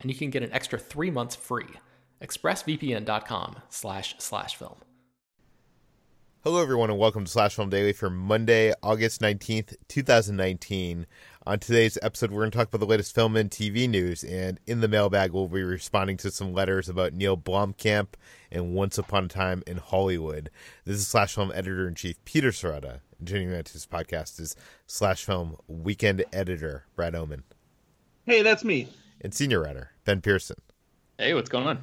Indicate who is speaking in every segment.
Speaker 1: and you can get an extra three months free. ExpressVPN.com slash slash film.
Speaker 2: Hello, everyone, and welcome to Slash Film Daily for Monday, August 19th, 2019. On today's episode, we're going to talk about the latest film and TV news, and in the mailbag, we'll be responding to some letters about Neil Blomkamp and Once Upon a Time in Hollywood. This is Slash Film Editor in Chief Peter Sciretta. And joining me on this podcast is Slash Film Weekend Editor Brad Oman.
Speaker 3: Hey, that's me
Speaker 2: and senior writer Ben Pearson.
Speaker 1: Hey, what's going on?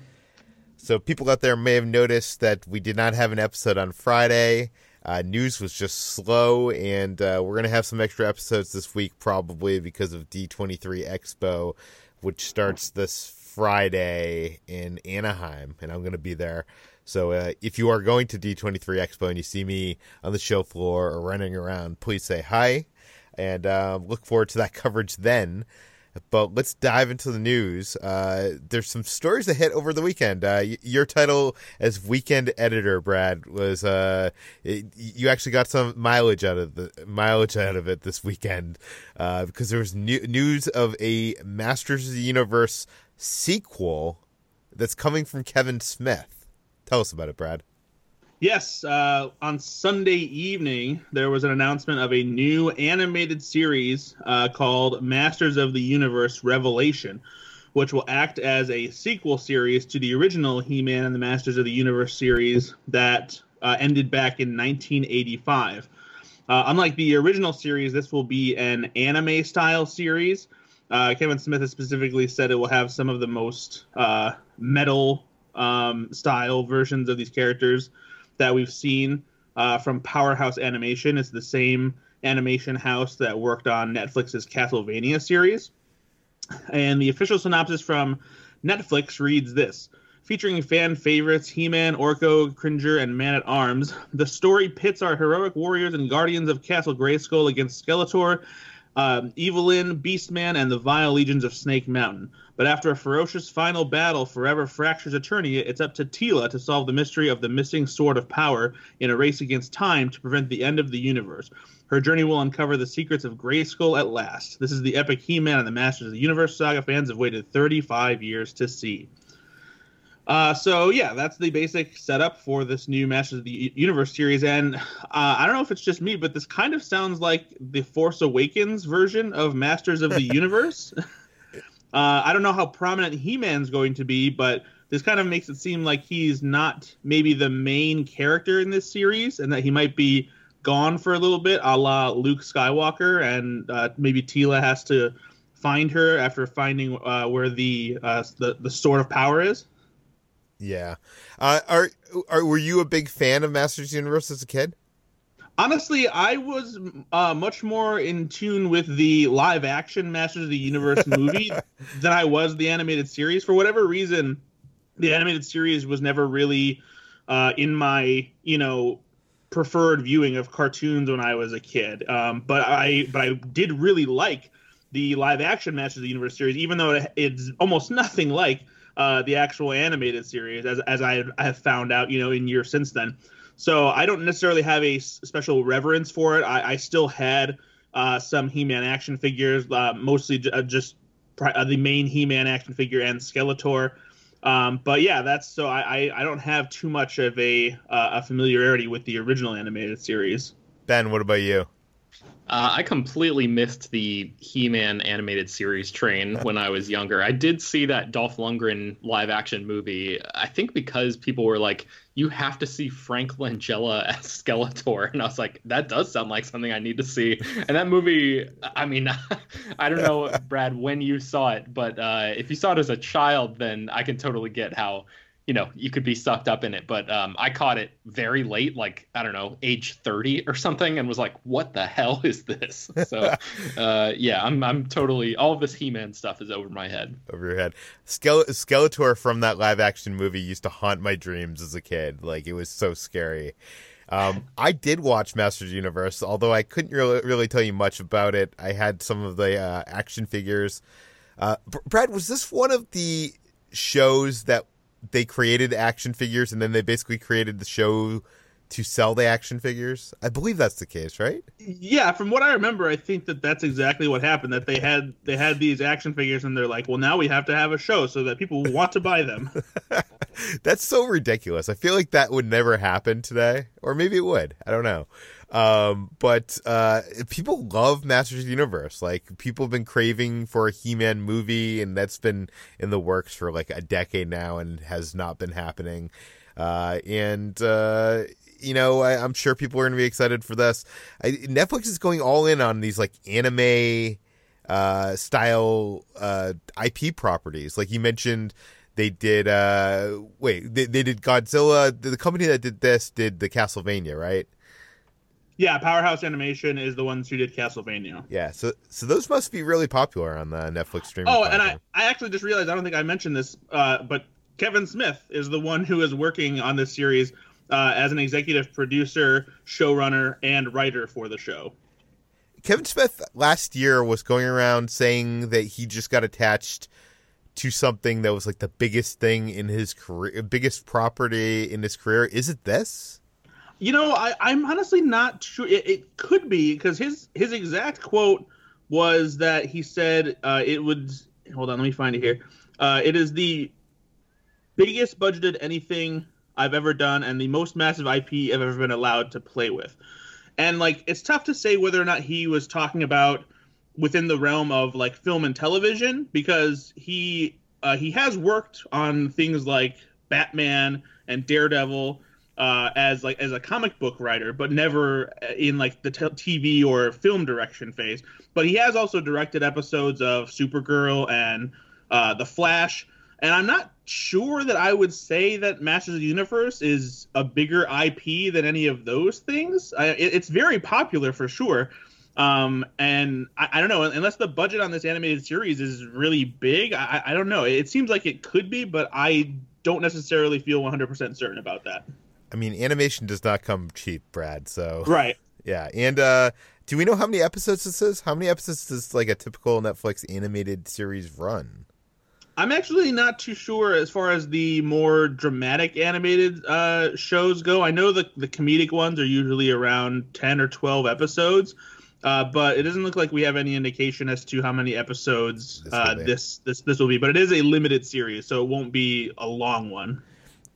Speaker 2: So, people out there may have noticed that we did not have an episode on Friday. Uh, news was just slow, and uh, we're going to have some extra episodes this week, probably because of D23 Expo, which starts this Friday in Anaheim, and I'm going to be there. So, uh, if you are going to D23 Expo and you see me on the show floor or running around, please say hi, and uh, look forward to that coverage then. But let's dive into the news. Uh, there's some stories that hit over the weekend. Uh, y- your title as weekend editor, Brad, was uh, it, you actually got some mileage out of the mileage out of it this weekend uh, because there was new- news of a Masters of the Universe sequel that's coming from Kevin Smith. Tell us about it, Brad.
Speaker 3: Yes, uh, on Sunday evening, there was an announcement of a new animated series uh, called Masters of the Universe Revelation, which will act as a sequel series to the original He Man and the Masters of the Universe series that uh, ended back in 1985. Uh, unlike the original series, this will be an anime style series. Uh, Kevin Smith has specifically said it will have some of the most uh, metal um, style versions of these characters that we've seen uh, from Powerhouse Animation. It's the same animation house that worked on Netflix's Castlevania series. And the official synopsis from Netflix reads this Featuring fan favorites He Man, Orko, Cringer, and Man at Arms, the story pits our heroic warriors and guardians of Castle Grayskull against Skeletor, um, Evil-Lyn, Beastman, and the vile legions of Snake Mountain. But after a ferocious final battle forever fractures Eternia, it's up to Teela to solve the mystery of the missing Sword of Power in a race against time to prevent the end of the universe. Her journey will uncover the secrets of Grayskull at last. This is the epic He-Man and the Masters of the Universe saga fans have waited 35 years to see. Uh, so yeah, that's the basic setup for this new Masters of the Universe series, and uh, I don't know if it's just me, but this kind of sounds like the Force Awakens version of Masters of the Universe. Uh, I don't know how prominent He-Man's going to be, but this kind of makes it seem like he's not maybe the main character in this series, and that he might be gone for a little bit, a la Luke Skywalker, and uh, maybe Teela has to find her after finding uh, where the, uh, the the sword of power is.
Speaker 2: Yeah. Uh, are, are were you a big fan of Masters of the Universe as a kid?
Speaker 3: Honestly, I was uh, much more in tune with the live action Masters of the Universe movie than I was the animated series. For whatever reason, the animated series was never really uh, in my, you know, preferred viewing of cartoons when I was a kid. Um, but I but I did really like the live action Masters of the Universe series, even though it's almost nothing like uh, the actual animated series, as as I, have found out, you know, in years since then. So I don't necessarily have a special reverence for it. I, I still had uh, some He-Man action figures, uh, mostly j- uh, just uh, the main He-Man action figure and Skeletor. Um, but yeah, that's so I, I, I don't have too much of a uh, a familiarity with the original animated series.
Speaker 2: Ben, what about you?
Speaker 4: Uh, I completely missed the He-Man animated series train when I was younger. I did see that Dolph Lundgren live action movie. I think because people were like, "You have to see Frank Langella as Skeletor," and I was like, "That does sound like something I need to see." And that movie, I mean, I don't know, Brad, when you saw it, but uh, if you saw it as a child, then I can totally get how you know you could be sucked up in it. But um, i caught it very late like i don't know age 30 or something and was like what the hell is this? So uh, yeah i'm i'm totally all of this he-man stuff is over my head.
Speaker 2: Over your head. Skele- skeletor from that live action movie used to haunt my dreams as a kid. Like it was so scary. Um, I did watch Masters Universe, although I couldn't really, really tell you much about it. I had some of the uh, action figures. Uh, Brad, was this one of the shows that they created action figures and then they basically created the show to sell the action figures. I believe that's the case, right?
Speaker 3: Yeah, from what I remember, I think that that's exactly what happened. That they had they had these action figures, and they're like, well, now we have to have a show so that people want to buy them.
Speaker 2: that's so ridiculous. I feel like that would never happen today, or maybe it would. I don't know. Um, but uh, people love Masters of the Universe. Like people have been craving for a He-Man movie, and that's been in the works for like a decade now, and has not been happening. Uh, and uh, you know, I, am sure people are going to be excited for this. I, Netflix is going all in on these like anime uh, style uh, IP properties. Like you mentioned, they did. Uh, wait, they, they did Godzilla. The, the company that did this did the Castlevania, right?
Speaker 3: Yeah, Powerhouse Animation is the ones who did Castlevania.
Speaker 2: Yeah, so so those must be really popular on the Netflix streaming.
Speaker 3: Oh,
Speaker 2: platform.
Speaker 3: and I I actually just realized I don't think I mentioned this, uh, but Kevin Smith is the one who is working on this series uh, as an executive producer, showrunner, and writer for the show.
Speaker 2: Kevin Smith last year was going around saying that he just got attached to something that was like the biggest thing in his career, biggest property in his career. Is it this?
Speaker 3: You know, I, I'm honestly not sure. It, it could be because his his exact quote was that he said uh, it would. Hold on, let me find it here. Uh, it is the biggest budgeted anything I've ever done and the most massive IP I've ever been allowed to play with. And like, it's tough to say whether or not he was talking about within the realm of like film and television because he uh, he has worked on things like Batman and Daredevil uh, as like as a comic book writer, but never in like the t- TV or film direction phase. But he has also directed episodes of Supergirl and uh, The Flash. And I'm not sure that I would say that Masters of the Universe is a bigger IP than any of those things. I, it, it's very popular for sure. Um, and I, I, don't know, unless the budget on this animated series is really big, I, I don't know. It seems like it could be, but I don't necessarily feel 100% certain about that.
Speaker 2: I mean, animation does not come cheap, Brad. So
Speaker 3: right,
Speaker 2: yeah. And uh, do we know how many episodes this is? How many episodes does like a typical Netflix animated series run?
Speaker 3: I'm actually not too sure as far as the more dramatic animated uh, shows go. I know the the comedic ones are usually around ten or twelve episodes, uh, but it doesn't look like we have any indication as to how many episodes this, uh, this this this will be. But it is a limited series, so it won't be a long one.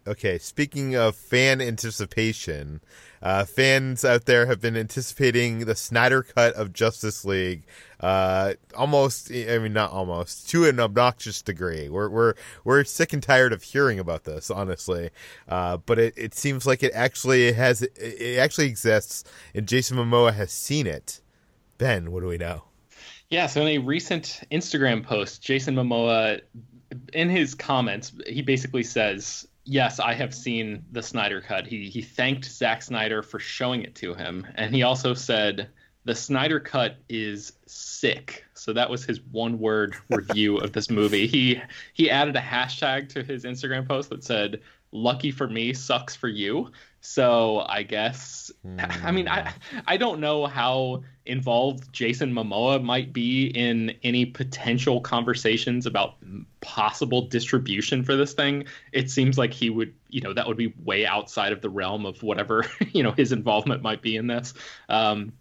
Speaker 2: Okay, speaking of fan anticipation, uh, fans out there have been anticipating the Snyder cut of Justice League. Uh, almost, I mean, not almost, to an obnoxious degree. We're we're we're sick and tired of hearing about this, honestly. Uh, but it, it seems like it actually has it actually exists, and Jason Momoa has seen it. Ben, what do we know?
Speaker 4: Yeah, so in a recent Instagram post, Jason Momoa, in his comments, he basically says yes, I have seen the Snyder Cut. He he thanked Zack Snyder for showing it to him, and he also said the Snyder Cut is sick. So that was his one word review of this movie. He he added a hashtag to his Instagram post that said "Lucky for me, sucks for you." So I guess mm. I mean I I don't know how involved Jason Momoa might be in any potential conversations about possible distribution for this thing, it seems like he would, you know, that would be way outside of the realm of whatever, you know, his involvement might be in this. Um,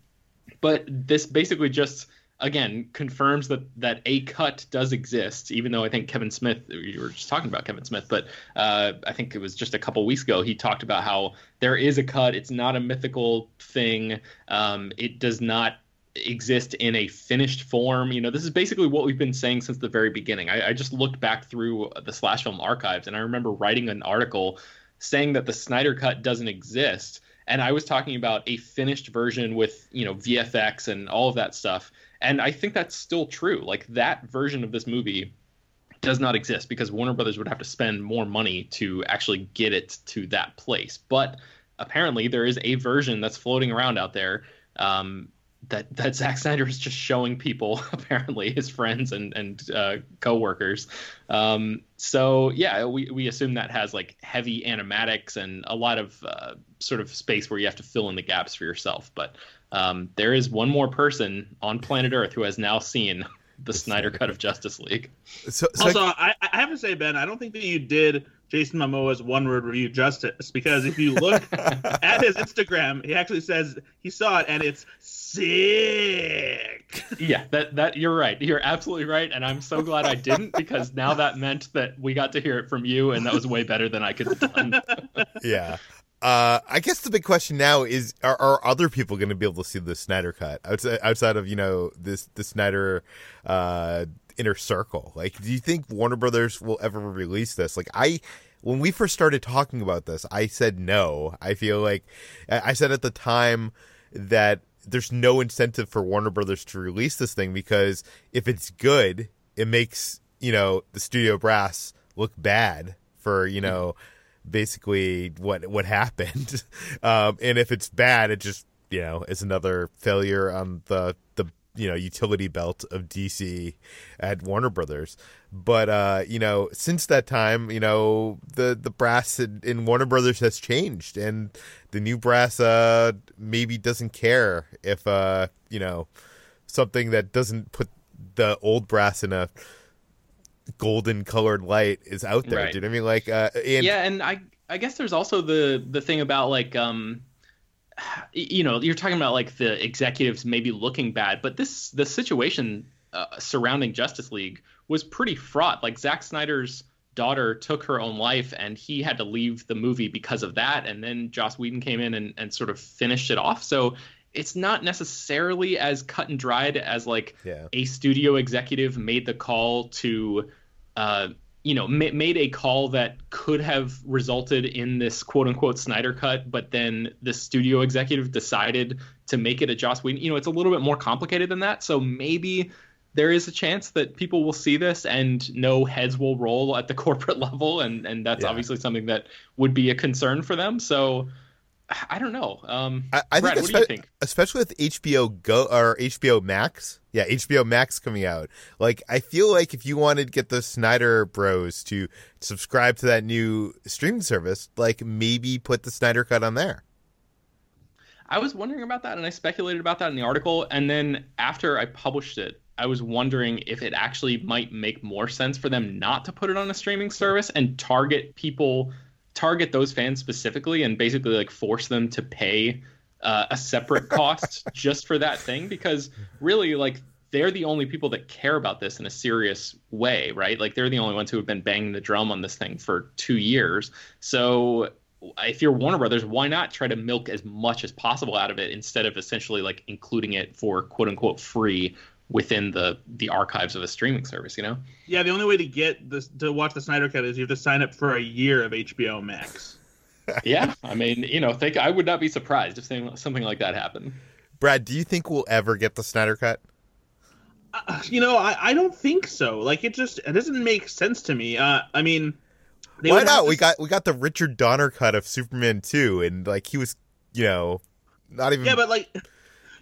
Speaker 4: but this basically just again confirms that that a cut does exist even though i think kevin smith you were just talking about kevin smith but uh, i think it was just a couple weeks ago he talked about how there is a cut. It's not a mythical thing. Um, it does not exist in a finished form. You know this is basically what we've been saying since the very beginning. I, I just looked back through the slash film archives and i remember writing an article saying that the snyder cut doesn't exist and i was talking about a finished version with you know vfx and all of that stuff and I think that's still true. Like that version of this movie does not exist because Warner Brothers would have to spend more money to actually get it to that place. But apparently, there is a version that's floating around out there um, that that Zack Snyder is just showing people, apparently his friends and and uh, coworkers. Um, so yeah, we we assume that has like heavy animatics and a lot of uh, sort of space where you have to fill in the gaps for yourself. But um, there is one more person on planet Earth who has now seen the Snyder Cut of Justice League.
Speaker 3: So, so also, I, I, have to say, Ben, I don't think that you did Jason Momoa's one word review justice because if you look at his Instagram, he actually says he saw it and it's sick.
Speaker 4: Yeah, that that you're right. You're absolutely right, and I'm so glad I didn't because now that meant that we got to hear it from you, and that was way better than I could have done.
Speaker 2: yeah. Uh, I guess the big question now is: Are, are other people going to be able to see the Snyder cut outside, outside of you know this the Snyder uh, inner circle? Like, do you think Warner Brothers will ever release this? Like, I when we first started talking about this, I said no. I feel like I said at the time that there's no incentive for Warner Brothers to release this thing because if it's good, it makes you know the studio brass look bad for you know. Mm-hmm basically what what happened. Um, and if it's bad, it just you know is another failure on the the you know utility belt of DC at Warner Brothers. But uh, you know, since that time, you know the the brass in, in Warner Brothers has changed, and the new brass uh, maybe doesn't care if uh, you know something that doesn't put the old brass in a golden colored light is out there. Right. Do you know what I mean? Like, uh,
Speaker 4: and... yeah, and I I guess there's also the the thing about like um, you know, you're talking about like the executives maybe looking bad, but this the situation uh, surrounding Justice League was pretty fraught. Like Zack Snyder's daughter took her own life and he had to leave the movie because of that and then Joss Whedon came in and, and sort of finished it off. So it's not necessarily as cut and dried as like yeah. a studio executive made the call to uh, you know, ma- made a call that could have resulted in this quote unquote Snyder cut, but then the studio executive decided to make it a Joss Whedon. You know, it's a little bit more complicated than that. So maybe there is a chance that people will see this and no heads will roll at the corporate level, and and that's yeah. obviously something that would be a concern for them. So I don't know. Um, I, I Brad, think,
Speaker 2: what do you think? Especially with HBO Go or HBO Max. Yeah, HBO Max coming out. Like, I feel like if you wanted to get the Snyder Bros to subscribe to that new streaming service, like maybe put the Snyder Cut on there.
Speaker 4: I was wondering about that, and I speculated about that in the article. And then after I published it, I was wondering if it actually might make more sense for them not to put it on a streaming service and target people target those fans specifically and basically like force them to pay uh, a separate cost just for that thing because really like they're the only people that care about this in a serious way right? Like they're the only ones who have been banging the drum on this thing for two years. So if you're warner brothers why not try to milk as much as possible out of it instead of essentially like including it for quote unquote free within the the archives of a streaming service you know?
Speaker 3: Yeah the only way to get this to watch the snyder cut is you have to sign up for a year of hbo max.
Speaker 4: Yeah i mean you know think i would not be surprised if something like that happened.
Speaker 2: Brad do you think we'll ever get the snyder cut?
Speaker 3: Uh, you know I, I don't think so. Like it just it doesn't make sense to me. Uh i mean
Speaker 2: why not? we got we got the richard donner cut of superman 2 and like he was you know not even
Speaker 3: yeah but like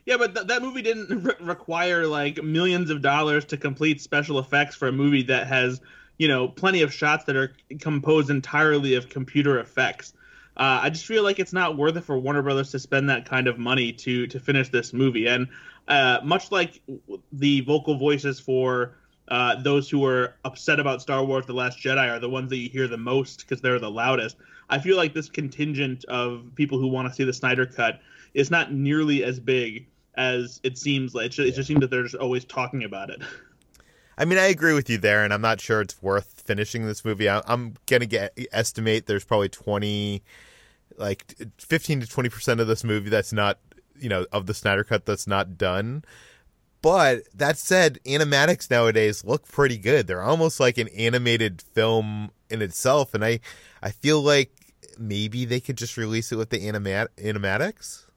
Speaker 3: yeah, but th- that movie didn't re- require like millions of dollars to complete special effects for a movie that has, you know, plenty of shots that are composed entirely of computer effects. Uh, I just feel like it's not worth it for Warner Brothers to spend that kind of money to to finish this movie. And uh, much like the vocal voices for uh, those who are upset about Star Wars: The Last Jedi are the ones that you hear the most because they're the loudest. I feel like this contingent of people who want to see the Snyder Cut is not nearly as big as it seems like. It just, just seems that they're just always talking about it.
Speaker 2: I mean, I agree with you there, and I'm not sure it's worth finishing this movie. I, I'm gonna get estimate there's probably twenty, like fifteen to twenty percent of this movie that's not, you know, of the Snyder cut that's not done. But that said, animatics nowadays look pretty good. They're almost like an animated film in itself, and I, I feel like maybe they could just release it with the animat animatics.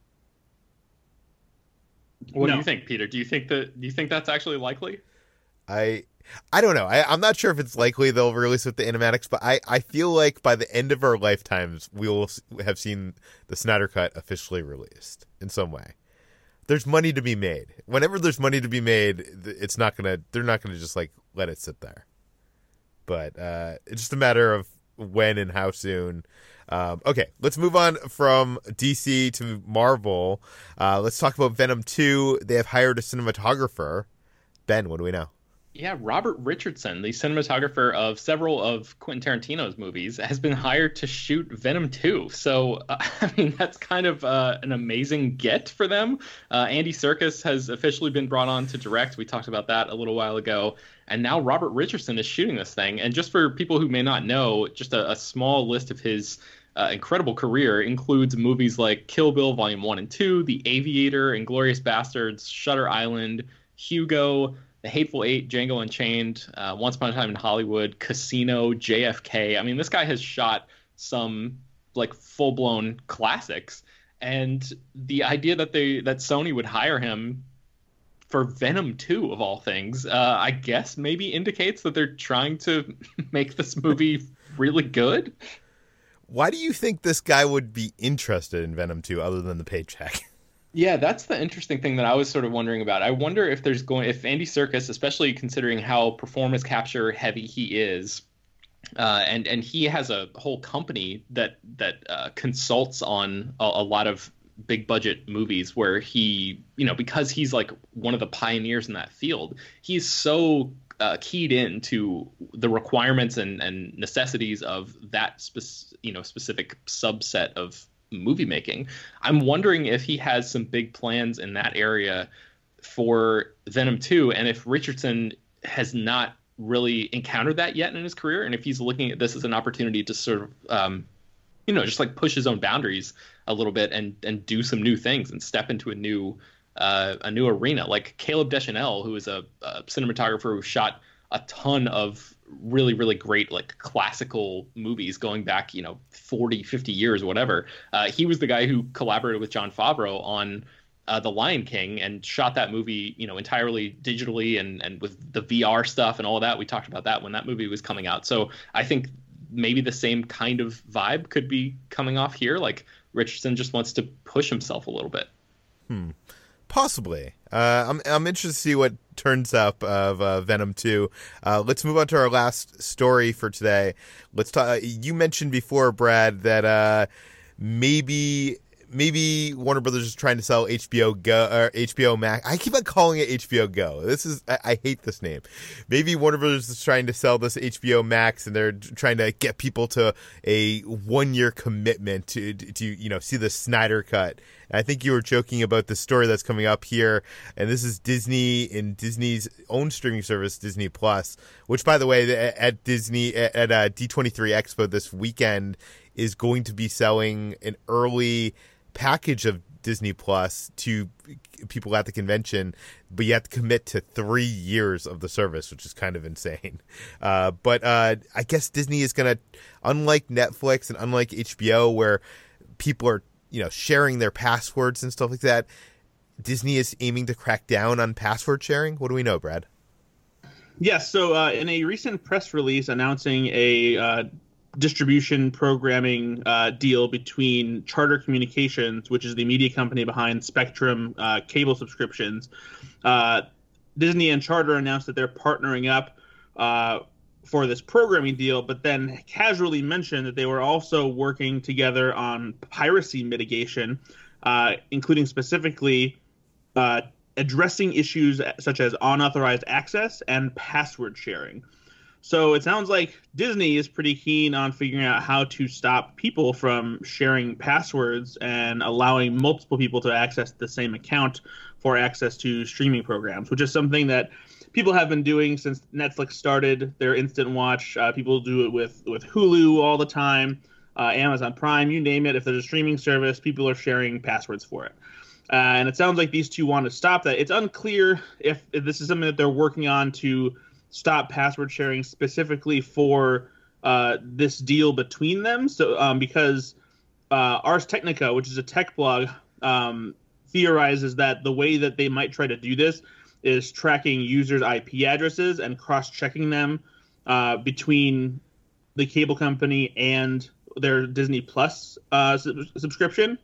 Speaker 4: What
Speaker 3: No.
Speaker 4: do you think, Peter? Do you think that do you think that's actually likely?
Speaker 2: I I don't know. I, I'm not sure if it's likely they'll release with the animatics, but I, I feel like by the end of our lifetimes, we will have seen the Snyder Cut officially released in some way. There's money to be made. Whenever there's money to be made, it's not gonna. They're not gonna just like let it sit there. But uh, it's just a matter of when and how soon. Um, okay, let's move on from DC to Marvel. Uh, let's talk about Venom 2. They have hired a cinematographer. Ben, what do we know?
Speaker 4: Yeah, Robert Richardson, the cinematographer of several of Quentin Tarantino's movies, has been hired to shoot Venom 2. So, uh, I mean, that's kind of uh, an amazing get for them. Uh, Andy Serkis has officially been brought on to direct. We talked about that a little while ago. And now Robert Richardson is shooting this thing. And just for people who may not know, just a, a small list of his uh, incredible career includes movies like Kill Bill Volume 1 and 2, The Aviator, Inglourious Basterds, Shutter Island, Hugo, The Hateful Eight, Django Unchained, uh, Once Upon a Time in Hollywood, Casino, JFK. I mean, this guy has shot some like full blown classics. And the idea that they that Sony would hire him for Venom 2 of all things, uh, I guess maybe indicates that they're trying to make this movie really good.
Speaker 2: Why do you think this guy would be interested in Venom 2 other than the paycheck?
Speaker 4: Yeah, that's the interesting thing that I was sort of wondering about. I wonder if there's going if Andy Serkis, especially considering how performance capture heavy he is, uh, and and he has a whole company that that uh, consults on a, a lot of big budget movies where he you know because he's like one of the pioneers in that field he's so uh, keyed in to the requirements and, and necessities of that spec- you know specific subset of movie making. I'm wondering if he has some big plans in that area for venom 2 and if richardson has not really encountered that yet in his career and if he's looking at this as an opportunity to sort of um, you know just like push his own boundaries a little bit and and do some new things and step into a new uh, a new arena like Caleb Deschanel who is a, a cinematographer who shot a ton of really really great like classical movies going back you know 40 50 years whatever uh, he was the guy who collaborated with Jon Favreau on uh, The Lion King and shot that movie, you know, entirely digitally and and with the VR stuff and all that. We talked about that when that movie was coming out. So I think maybe the same kind of vibe could be coming off here. Like Richardson just wants to push himself a little bit.
Speaker 2: Possibly. Uh, I'm I'm interested to see what turns up of uh, Venom 2. Uh, let's move on to our last story for today. Let's talk. You mentioned before, Brad, that uh, maybe maybe Warner Brothers is trying to sell HBO Go or HBO Max. I keep on calling it HBO Go. This is I, I hate this name. Maybe Warner Brothers is trying to sell this HBO Max, and they're trying to get people to a one year commitment to to you know see the Snyder cut. I think you were joking about the story that's coming up here, and this is Disney and Disney's own streaming service, Disney Plus, which, by the way, at Disney at uh, D23 Expo this weekend is going to be selling an early package of Disney Plus to people at the convention, but you have to commit to three years of the service, which is kind of insane. Uh, but uh, I guess Disney is going to, unlike Netflix and unlike HBO, where people are you know sharing their passwords and stuff like that, Disney is aiming to crack down on password sharing. What do we know, Brad?
Speaker 3: Yes. So, uh, in a recent press release announcing a uh, distribution programming uh, deal between Charter Communications, which is the media company behind Spectrum uh, cable subscriptions, uh, Disney and Charter announced that they're partnering up uh, for this programming deal, but then casually mentioned that they were also working together on piracy mitigation, uh, including specifically uh, addressing issues such as unauthorized access and password sharing. So it sounds like Disney is pretty keen on figuring out how to stop people from sharing passwords and allowing multiple people to access the same account for access to streaming programs, which is something that people have been doing since Netflix started their instant watch. Uh, people do it with with Hulu all the time, uh, Amazon Prime, you name it. If there's a streaming service, people are sharing passwords for it. Uh, and it sounds like these two want to stop that. It's unclear if, if, this is something that they're working on to stop password sharing specifically for uh, this deal between them. So um, because uh, Ars Technica, which is a tech blog, um, theorizes that the way that they might try to do this is tracking users' IP addresses and cross-checking them uh, between the cable company and their Disney Plus uh, sub- subscription,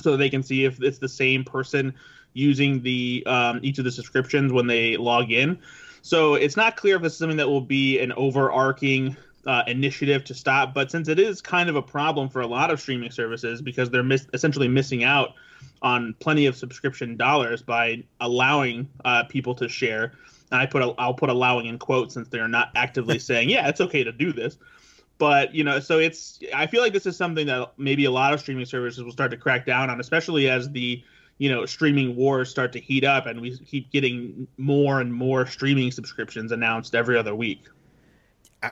Speaker 3: so they can see if it's the same person using the um, each of the subscriptions when they log in. So it's not clear if this is something that will be an overarching uh, initiative to stop, but since it is kind of a problem for a lot of streaming services because they're mis- essentially missing out on plenty of subscription dollars by allowing uh, people to share. And I put a, I'll put allowing in quotes since they're not actively saying yeah it's okay to do this. But you know, so it's I feel like this is something that maybe a lot of streaming services will start to crack down on, especially as the you know streaming wars start to heat up and we keep getting more and more streaming subscriptions announced every other week.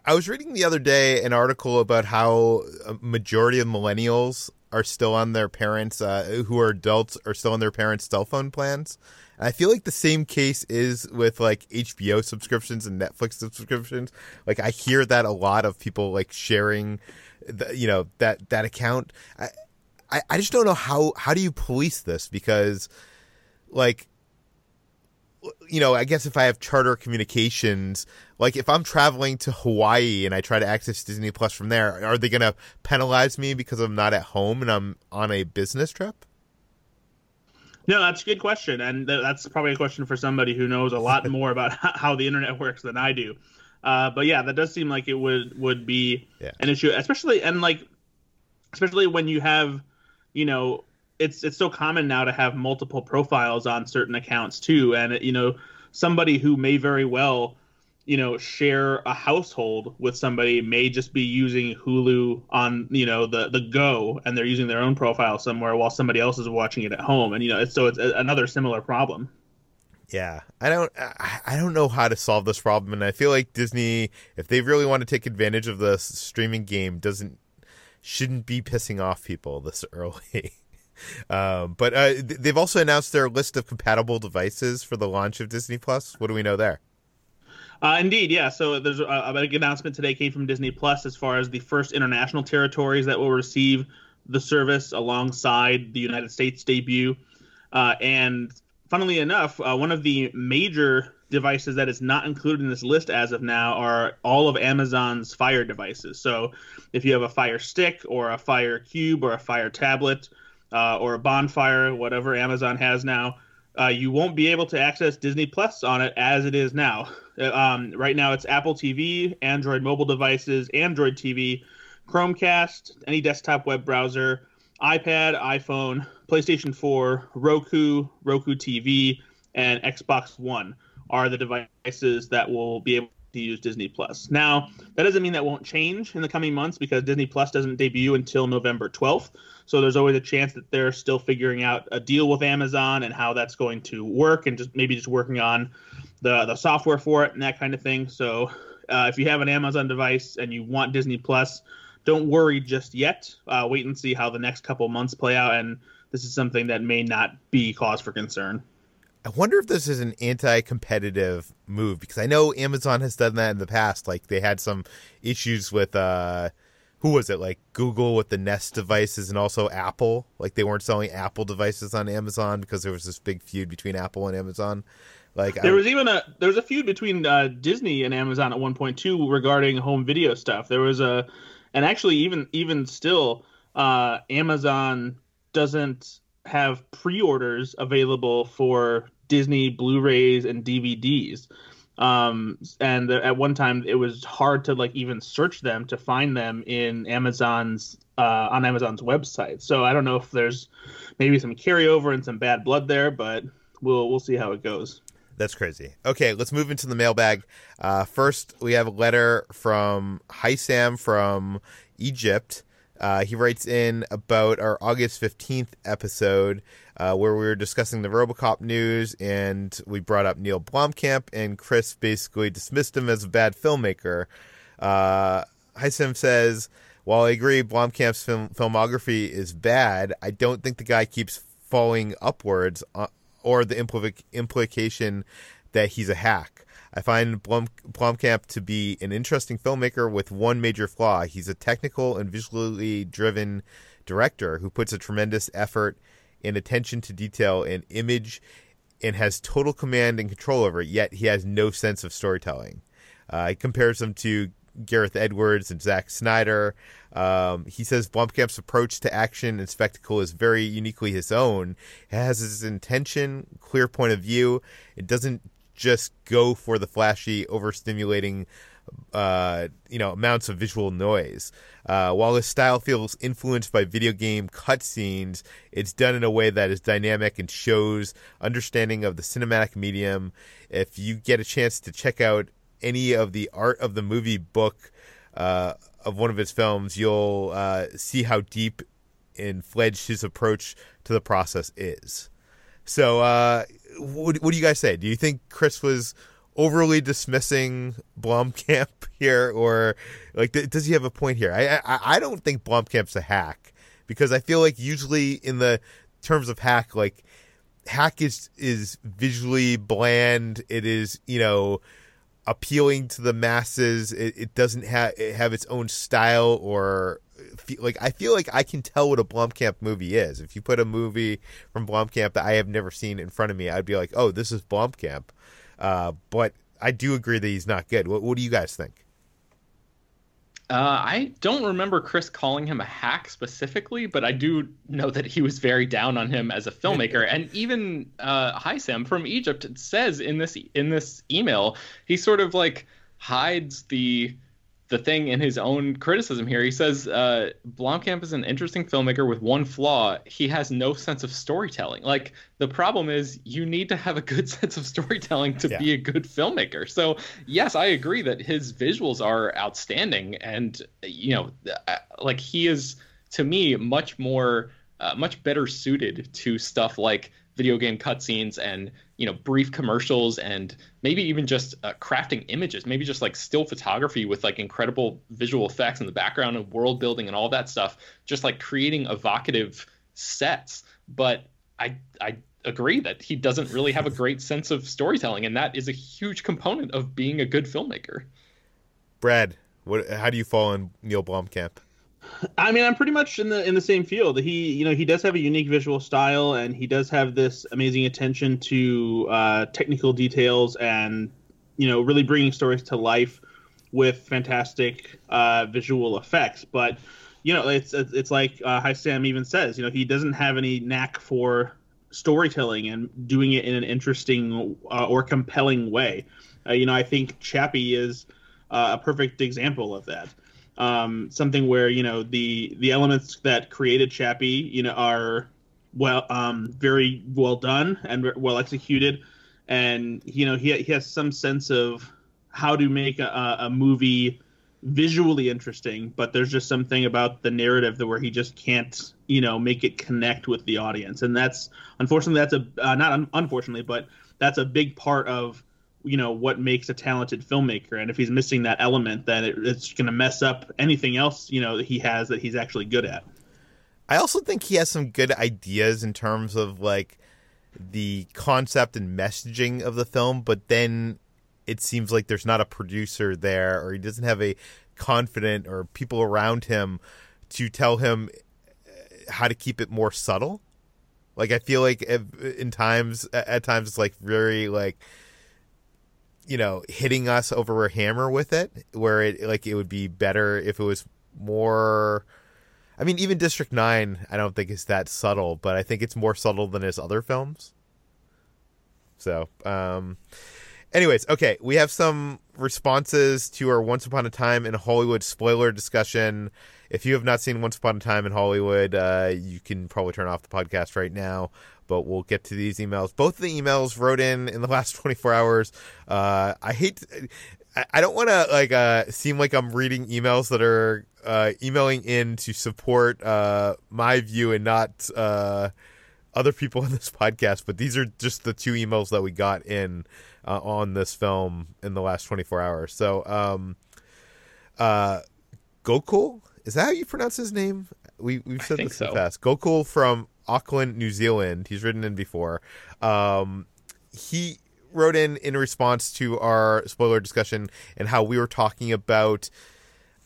Speaker 2: I was reading the other day an article about how a majority of millennials are still on their parents uh, who are adults are still on their parents' cell phone plans. I feel like the same case is with like HBO subscriptions and Netflix subscriptions. Like I hear that a lot of people like sharing, the, you know that that account. I, I I just don't know how how do you police this because like you know, I guess if I have charter communications, like if I'm traveling to Hawaii and I try to access Disney Plus from there, are they going to penalize me because I'm not at home and I'm on a business trip?
Speaker 3: No, that's a good question, and that's probably a question for somebody who knows a lot more about how the internet works than I do. Uh, but yeah, that does seem like it would would be yeah. an issue, especially and like especially when you have you know it's it's so common now to have multiple profiles on certain accounts too, and you know somebody who may very well you know share a household with somebody may just be using Hulu on you know the the go and they're using their own profile somewhere while somebody else is watching it at home. And you know it's, so it's another similar problem.
Speaker 2: Yeah, I don't I don't know how to solve this problem. And I feel like Disney if they really want to take advantage of the streaming game doesn't shouldn't be pissing off people this early. Um, but uh, they've also announced their list of compatible devices for the launch of Disney Plus. What do we know there?
Speaker 3: Uh, indeed, yeah. So there's a, a big announcement today came from Disney Plus as far as the first international territories that will receive the service alongside the United States debut. Uh, and funnily enough, uh, one of the major devices that is not included in this list as of now are all of Amazon's Fire devices. So if you have a Fire Stick or a Fire Cube or a Fire Tablet, uh, or a bonfire, whatever Amazon has now, uh, you won't be able to access Disney Plus on it as it is now. Uh, um, right now, it's Apple TV, Android mobile devices, Android TV, Chromecast, any desktop web browser, iPad, iPhone, PlayStation 4, Roku, Roku TV, and Xbox One are the devices that will be able to use Disney Plus. Now, that doesn't mean that won't change in the coming months because Disney Plus doesn't debut until November 12th. So there's always a chance that they're still figuring out a deal with Amazon and how that's going to work and just maybe just working on the the software for it and that kind of thing. So uh, if you have an Amazon device and you want Disney Plus, don't worry just yet. Uh, wait and see how the next couple months play out and this is something that may not be cause for concern.
Speaker 2: I wonder if this is an anti-competitive move because I know Amazon has done that in the past. Like they had some issues with uh, who was it? Like Google with the Nest devices and also Apple. Like they weren't selling Apple devices on Amazon because there was this big feud between Apple and Amazon. Like
Speaker 3: there I, was even a there was a feud between uh, Disney and Amazon at one point too regarding home video stuff. There was a and actually even even still uh, Amazon doesn't have pre-orders available for Disney Blu-rays and DVDs. Um, and at one time it was hard to like even search them to find them in Amazon's uh, on Amazon's website. So I don't know if there's maybe some carryover and some bad blood there, but we'll we'll see how it goes.
Speaker 2: That's crazy. Okay, let's move into the mailbag. Uh, first, we have a letter from Hi Sam from Egypt. Uh, he writes in about our August 15th episode uh, where we were discussing the Robocop news and we brought up Neil Blomkamp, and Chris basically dismissed him as a bad filmmaker. Uh, Sam says, While I agree Blomkamp's film- filmography is bad, I don't think the guy keeps falling upwards uh, or the impl- implication that he's a hack. I find Blom- Blomkamp to be an interesting filmmaker with one major flaw. He's a technical and visually driven director who puts a tremendous effort and attention to detail and image and has total command and control over it, yet he has no sense of storytelling. Uh, he compares him to Gareth Edwards and Zack Snyder. Um, he says Blomkamp's approach to action and spectacle is very uniquely his own. It has his intention, clear point of view. It doesn't just go for the flashy, overstimulating, uh, you know, amounts of visual noise. Uh, while his style feels influenced by video game cutscenes, it's done in a way that is dynamic and shows understanding of the cinematic medium. If you get a chance to check out any of the art of the movie book uh, of one of his films, you'll uh, see how deep and fledged his approach to the process is. So, uh, what, what do you guys say? Do you think Chris was overly dismissing Blomkamp here, or like does he have a point here? I, I I don't think Blomkamp's a hack because I feel like usually in the terms of hack, like hack is is visually bland. It is you know appealing to the masses. It, it doesn't have have its own style or like I feel like I can tell what a Blomkamp movie is. If you put a movie from Blomkamp that I have never seen in front of me, I'd be like, "Oh, this is Blomkamp." Uh, but I do agree that he's not good. What, what do you guys think?
Speaker 4: Uh, I don't remember Chris calling him a hack specifically, but I do know that he was very down on him as a filmmaker. and even uh, Sam from Egypt says in this in this email, he sort of like hides the the thing in his own criticism here. He says uh, Blomkamp is an interesting filmmaker with one flaw: he has no sense of storytelling. Like the problem is, you need to have a good sense of storytelling to yeah. be a good filmmaker. So yes, I agree that his visuals are outstanding, and you know, uh, like he is to me much more, uh, much better suited to stuff like video game cutscenes and you know brief commercials and maybe even just uh, crafting images maybe just like still photography with like incredible visual effects in the background and world building and all that stuff just like creating evocative sets. But i i agree that he doesn't really have a great sense of storytelling and that is a huge component of being a good filmmaker.
Speaker 2: Brad what how do you fall in neil blomkamp
Speaker 3: I mean, I'm pretty much in the in the same field. He, you know, he does have a unique visual style, and he does have this amazing attention to uh, technical details, and you know, really bringing stories to life with fantastic uh, visual effects. But you know, it's it's like uh, Sam even says, you know, he doesn't have any knack for storytelling and doing it in an interesting uh, or compelling way. Uh, you know, I think Chappie is uh, a perfect example of that um, something where you know the the elements that created Chappie, you know, are well, um, very well done and well executed, and you know he he has some sense of how to make a, a movie visually interesting, but there's just something about the narrative that where he just can't, you know, make it connect with the audience, and that's unfortunately that's a uh, not un- unfortunately, but that's a big part of you know what makes a talented filmmaker. And if he's missing that element then it, it's going to mess up anything else you know that he has that he's actually good at.
Speaker 2: I also think he has some good ideas in terms of like the concept and messaging of the film but then it seems like there's not a producer there or he doesn't have a confident or people around him to tell him uh, how to keep it more subtle. Like i feel like in times at times it's like very like you know hitting us over a hammer with it where it like it would be better if it was more I mean even District 9 I don't think is that subtle but I think it's more subtle than his other films so um Anyways, okay, we have some responses to our Once Upon a Time in Hollywood spoiler discussion. If you have not seen Once Upon a Time in Hollywood, uh, you can probably turn off the podcast right now. But we'll get to these emails. Both the emails wrote in in the last 24 hours. Uh, I hate. I don't want to like uh, seem like I'm reading emails that are uh, emailing in to support uh, my view and not uh, other people in this podcast. But these are just the two emails that we got in uh, on this film in the last 24 hours. So, um, uh, Gokul, is that how you pronounce his name? We we've said this so. fast. Gokul from Auckland, New Zealand. He's written in before. Um, he wrote in in response to our spoiler discussion and how we were talking about.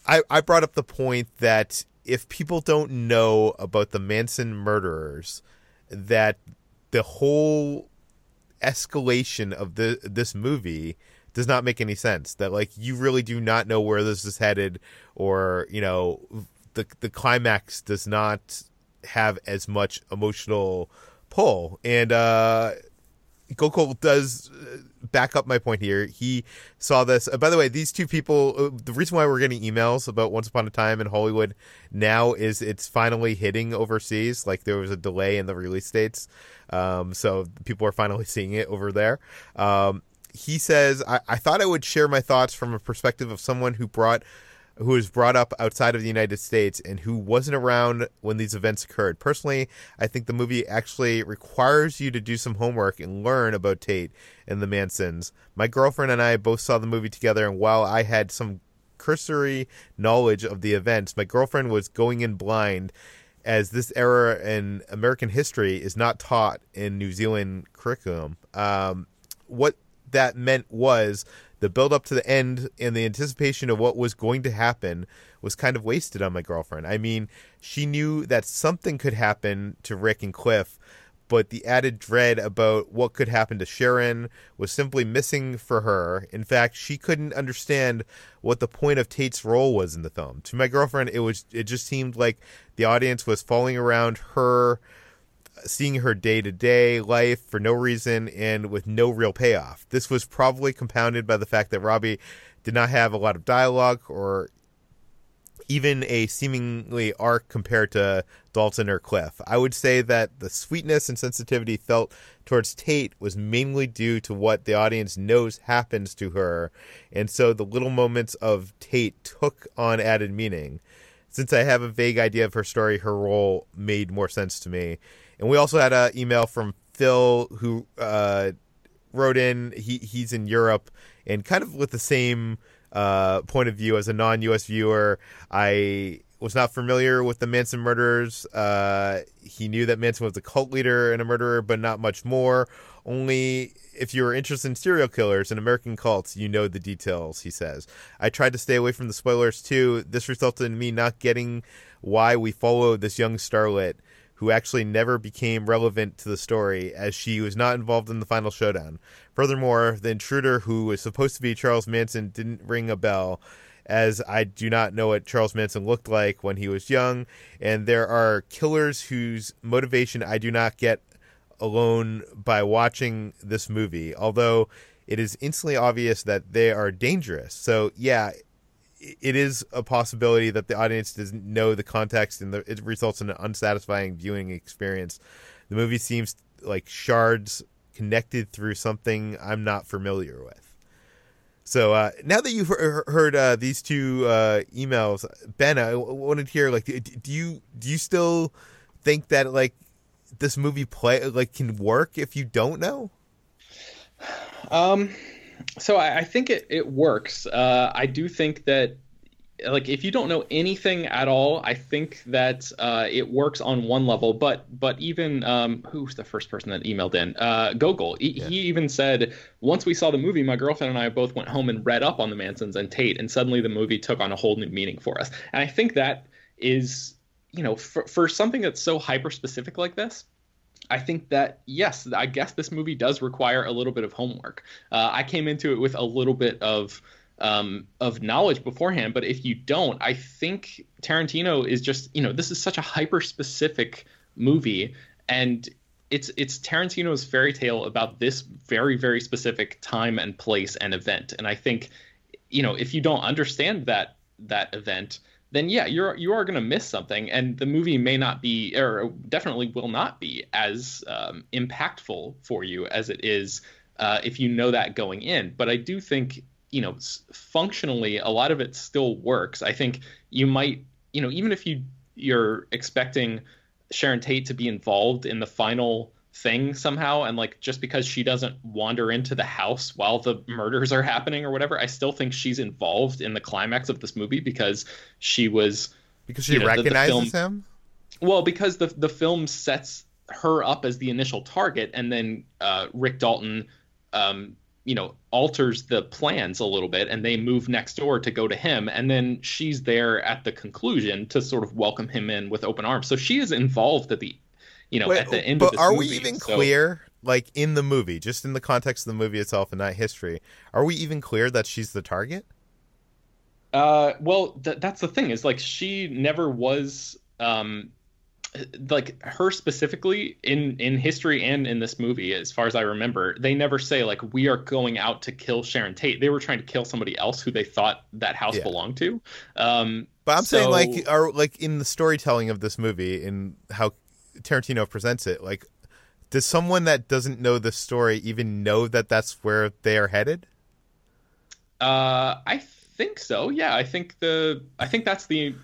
Speaker 2: I, I brought up the point that if people don't know about the Manson murderers, that the whole escalation of the this movie does not make any sense. That like you really do not know where this is headed, or you know the the climax does not have as much emotional pull. And uh, Gokul does uh, back up my point here. He saw this. Uh, by the way, these two people, uh, the reason why we're getting emails about Once Upon a Time in Hollywood now is it's finally hitting overseas. Like there was a delay in the release dates. Um, so people are finally seeing it over there. Um, he says, I-, I thought I would share my thoughts from a perspective of someone who brought who was brought up outside of the United States and who wasn't around when these events occurred. Personally, I think the movie actually requires you to do some homework and learn about Tate and the Mansons. My girlfriend and I both saw the movie together, and while I had some cursory knowledge of the events, my girlfriend was going in blind as this era in American history is not taught in New Zealand curriculum. Um, what that meant was the build up to the end and the anticipation of what was going to happen was kind of wasted on my girlfriend. I mean, she knew that something could happen to Rick and Cliff, but the added dread about what could happen to Sharon was simply missing for her. In fact, she couldn't understand what the point of Tate's role was in the film. To my girlfriend, it was it just seemed like the audience was falling around her seeing her day to day life for no reason and with no real payoff. This was probably compounded by the fact that Robbie did not have a lot of dialogue or even a seemingly arc compared to Dalton or Cliff. I would say that the sweetness and sensitivity felt towards Tate was mainly due to what the audience knows happens to her, and so the little moments of Tate took on added meaning. Since I have a vague idea of her story, her role made more sense to me. And we also had an email from Phil who uh, wrote in. He he's in Europe and kind of with the same uh, point of view as a non-U.S. viewer. I was not familiar with the Manson murders. Uh, he knew that Manson was a cult leader and a murderer, but not much more. Only if you were interested in serial killers and American cults, you know the details, he says. I tried to stay away from the spoilers too. This resulted in me not getting why we follow this young starlet who actually never became relevant to the story as she was not involved in the final showdown. Furthermore, the intruder who was supposed to be Charles Manson didn't ring a bell as I do not know what Charles Manson looked like when he was young, and there are killers whose motivation I do not get alone by watching this movie, although it is instantly obvious that they are dangerous. So, yeah, it is a possibility that the audience doesn't know the context and the, it results in an unsatisfying viewing experience. The movie seems like shards connected through something I'm not familiar with. So uh, now that you've heard uh, these two uh, emails, Ben, I wanted to hear like, do you do you still think that like this movie play like can work if you don't know?
Speaker 4: Um, so I, I, think it, it works. Uh, I do think that like if you don't know anything at all, I think that uh, it works on one level. But but even um, who's the first person that emailed in? Uh, Gokul. He, yeah. he even said once we saw the movie, my girlfriend and I both went home and read up on the Mansons and Tate, and suddenly the movie took on a whole new meaning for us. And I think that is you know for, for something that's so hyper specific like this I think that yes, I guess this movie does require a little bit of homework. Uh, I came into it with a little bit of um, of knowledge beforehand, but if you don't, I think Tarantino is just you know this is such a hyper specific movie, and it's it's Tarantino's fairy tale about this very very specific time and place and event, and I think you know if you don't understand that that event then yeah, you're you are going to miss something, and the movie may not be, or definitely will not be, as um, impactful for you as it is uh, if you know that going in. But I do think you know functionally a lot of it still works. I think you might, you know, even if you you're expecting Sharon Tate to be involved in the final thing somehow and like just because she doesn't wander into the house while the murders are happening or whatever i still think she's involved in the climax of this movie because she was
Speaker 2: because she you know, recognizes the, the film, him?
Speaker 4: Well because the the film sets her up as the initial target and then uh, rick dalton um, you know alters the plans a little bit and they move next door to go to him and then she's there at the conclusion to sort of welcome him in with open arms. So she is involved at the you know, Wait, at the end
Speaker 2: but
Speaker 4: are
Speaker 2: movie, we even so... clear, like in the movie, just in the context of the movie itself and not history, are we even clear that she's the target?
Speaker 4: Uh, well, th- that's the thing is like she never was um like her specifically in in history and in this movie as far as i remember they never say like we are going out to kill sharon tate they were trying to kill somebody else who they thought that house yeah. belonged to um
Speaker 2: but i'm so... saying like are like in the storytelling of this movie in how Tarantino presents it, like does someone that doesn't know the story even know that that's where they are headed?
Speaker 4: Uh, I think so. Yeah, I think the I think that's the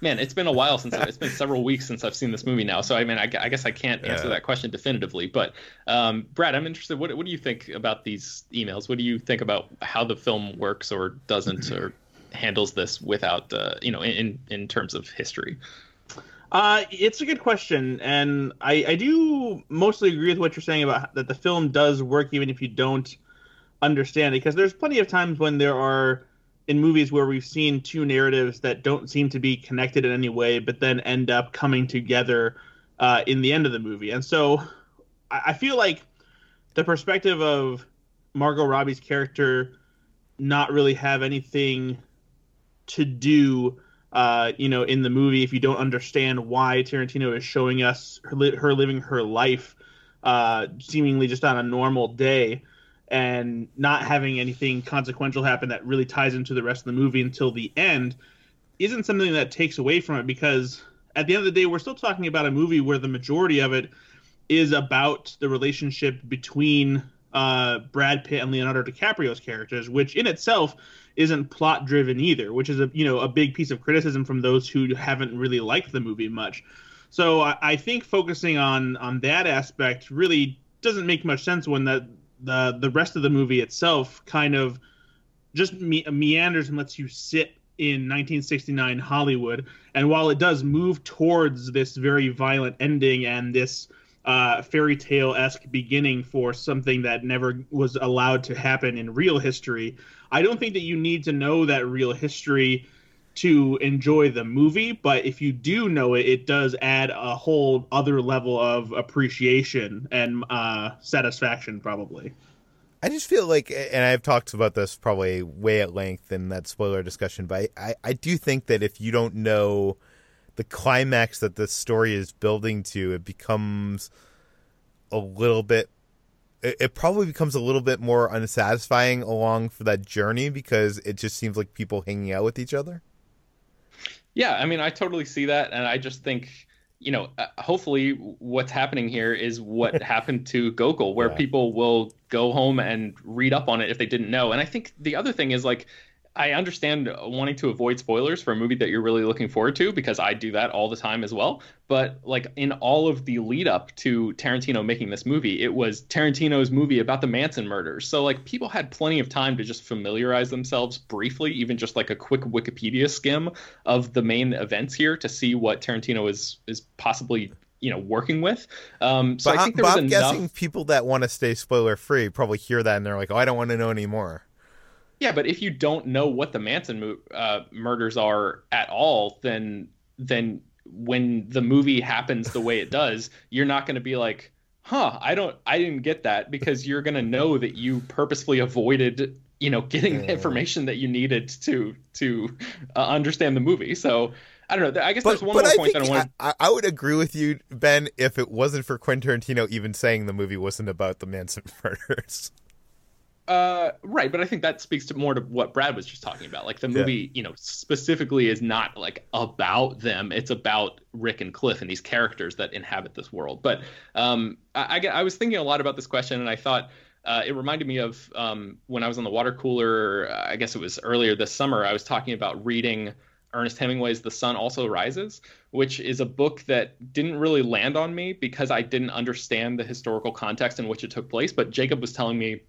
Speaker 4: man. It's been a while since it's been several weeks since I've seen this movie now. So I mean, I, I guess I can't answer yeah. that question definitively. But um, Brad, I'm interested. What what do you think about these emails? What do you think about how the film works or doesn't or handles this without uh, you know in in terms of history?
Speaker 3: Uh, it's a good question, and I, I do mostly agree with what you're saying about that the film does work even if you don't understand it, because there's plenty of times when there are in movies where we've seen two narratives that don't seem to be connected in any way, but then end up coming together uh, in the end of the movie, and so I, I feel like the perspective of Margot Robbie's character not really have anything to do uh, you know, in the movie, if you don't understand why Tarantino is showing us her, her living her life, uh, seemingly just on a normal day, and not having anything consequential happen that really ties into the rest of the movie until the end, isn't something that takes away from it because at the end of the day, we're still talking about a movie where the majority of it is about the relationship between uh, Brad Pitt and Leonardo DiCaprio's characters, which in itself isn't plot driven either, which is a you know a big piece of criticism from those who haven't really liked the movie much. So I, I think focusing on on that aspect really doesn't make much sense when the the the rest of the movie itself kind of just me- meanders and lets you sit in 1969 Hollywood. And while it does move towards this very violent ending and this uh, fairy tale esque beginning for something that never was allowed to happen in real history, I don't think that you need to know that real history to enjoy the movie, but if you do know it, it does add a whole other level of appreciation and uh, satisfaction, probably.
Speaker 2: I just feel like, and I've talked about this probably way at length in that spoiler discussion, but I, I do think that if you don't know the climax that the story is building to, it becomes a little bit it, it probably becomes a little bit more unsatisfying along for that journey because it just seems like people hanging out with each other.
Speaker 4: Yeah, I mean, I totally see that, and I just think you know, uh, hopefully, what's happening here is what happened to Gokul, where yeah. people will go home and read up on it if they didn't know. And I think the other thing is like I understand wanting to avoid spoilers for a movie that you're really looking forward to because I do that all the time as well. But like in all of the lead up to Tarantino making this movie, it was Tarantino's movie about the Manson murders. So like people had plenty of time to just familiarize themselves briefly, even just like a quick Wikipedia skim of the main events here to see what Tarantino is is possibly you know working with. Um, so but I think there was I'm enough... guessing
Speaker 2: people that want to stay spoiler free probably hear that and they're like, oh, I don't want to know anymore.
Speaker 4: Yeah, but if you don't know what the Manson uh, murders are at all, then then when the movie happens the way it does, you're not going to be like, "Huh, I don't, I didn't get that," because you're going to know that you purposefully avoided, you know, getting the information that you needed to to uh, understand the movie. So I don't know. I guess
Speaker 2: but,
Speaker 4: there's one more
Speaker 2: I
Speaker 4: point that I want.
Speaker 2: I, I would agree with you, Ben, if it wasn't for Quentin Tarantino even saying the movie wasn't about the Manson murders.
Speaker 4: Uh, right, but I think that speaks to more to what Brad was just talking about. Like the movie, yeah. you know, specifically is not like about them; it's about Rick and Cliff and these characters that inhabit this world. But um, I, I, I was thinking a lot about this question, and I thought uh, it reminded me of um, when I was on the water cooler. I guess it was earlier this summer. I was talking about reading Ernest Hemingway's The Sun Also Rises, which is a book that didn't really land on me because I didn't understand the historical context in which it took place. But Jacob was telling me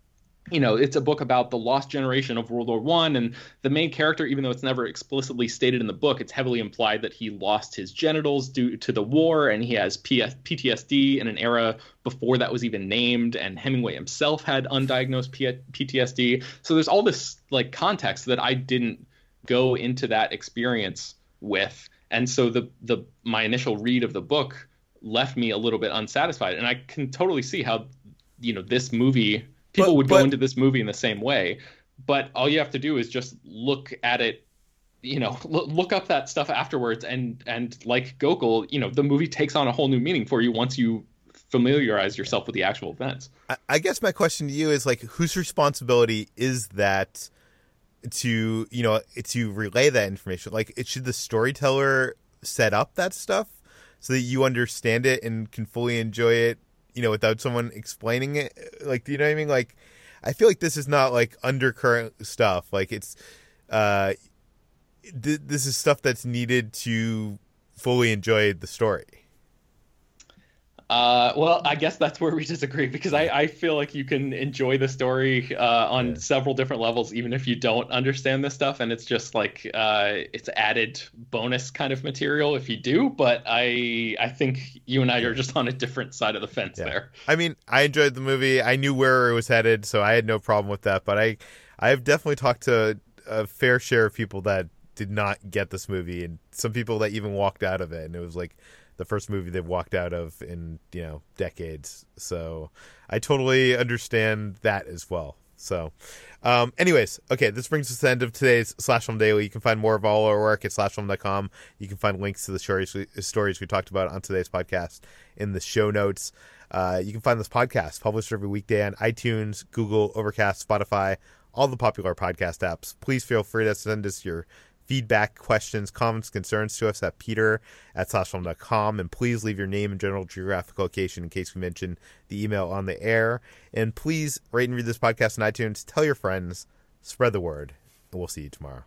Speaker 4: you know, it's a book about the lost generation of World War One, and the main character, even though it's never explicitly stated in the book, it's heavily implied that he lost his genitals due to the war, and he has PTSD in an era before that was even named, and Hemingway himself had undiagnosed PTSD. So there's all this like context that I didn't go into that experience with, and so the the my initial read of the book left me a little bit unsatisfied, and I can totally see how you know this movie people but, would go but, into this movie in the same way but all you have to do is just look at it you know look up that stuff afterwards and and like gokul you know the movie takes on a whole new meaning for you once you familiarize yourself with the actual events.
Speaker 2: I, I guess my question to you is like whose responsibility is that to you know to relay that information? Like it should the storyteller set up that stuff so that you understand it and can fully enjoy it you know, without someone explaining it. Like, do you know what I mean? Like, I feel like this is not like undercurrent stuff. Like, it's, uh, th- this is stuff that's needed to fully enjoy the story.
Speaker 4: Uh, well, I guess that's where we disagree because I, I feel like you can enjoy the story uh, on yeah. several different levels, even if you don't understand this stuff, and it's just like uh, it's added bonus kind of material if you do. But I I think you and I are just on a different side of the fence yeah. there.
Speaker 2: I mean, I enjoyed the movie. I knew where it was headed, so I had no problem with that. But I I've definitely talked to a fair share of people that did not get this movie, and some people that even walked out of it, and it was like the first movie they've walked out of in you know decades. So I totally understand that as well. So, um, anyways, okay, this brings us to the end of today's Slash Film Daily. You can find more of all our work at slashfilm.com. You can find links to the stories we, stories we talked about on today's podcast in the show notes. Uh, you can find this podcast published every weekday on iTunes, Google, Overcast, Spotify, all the popular podcast apps. Please feel free to send us your feedback, questions, comments, concerns to us at peter at slashfilm.com. And please leave your name and general geographic location in case we mention the email on the air. And please rate and read this podcast on iTunes. Tell your friends, spread the word, and we'll see you tomorrow.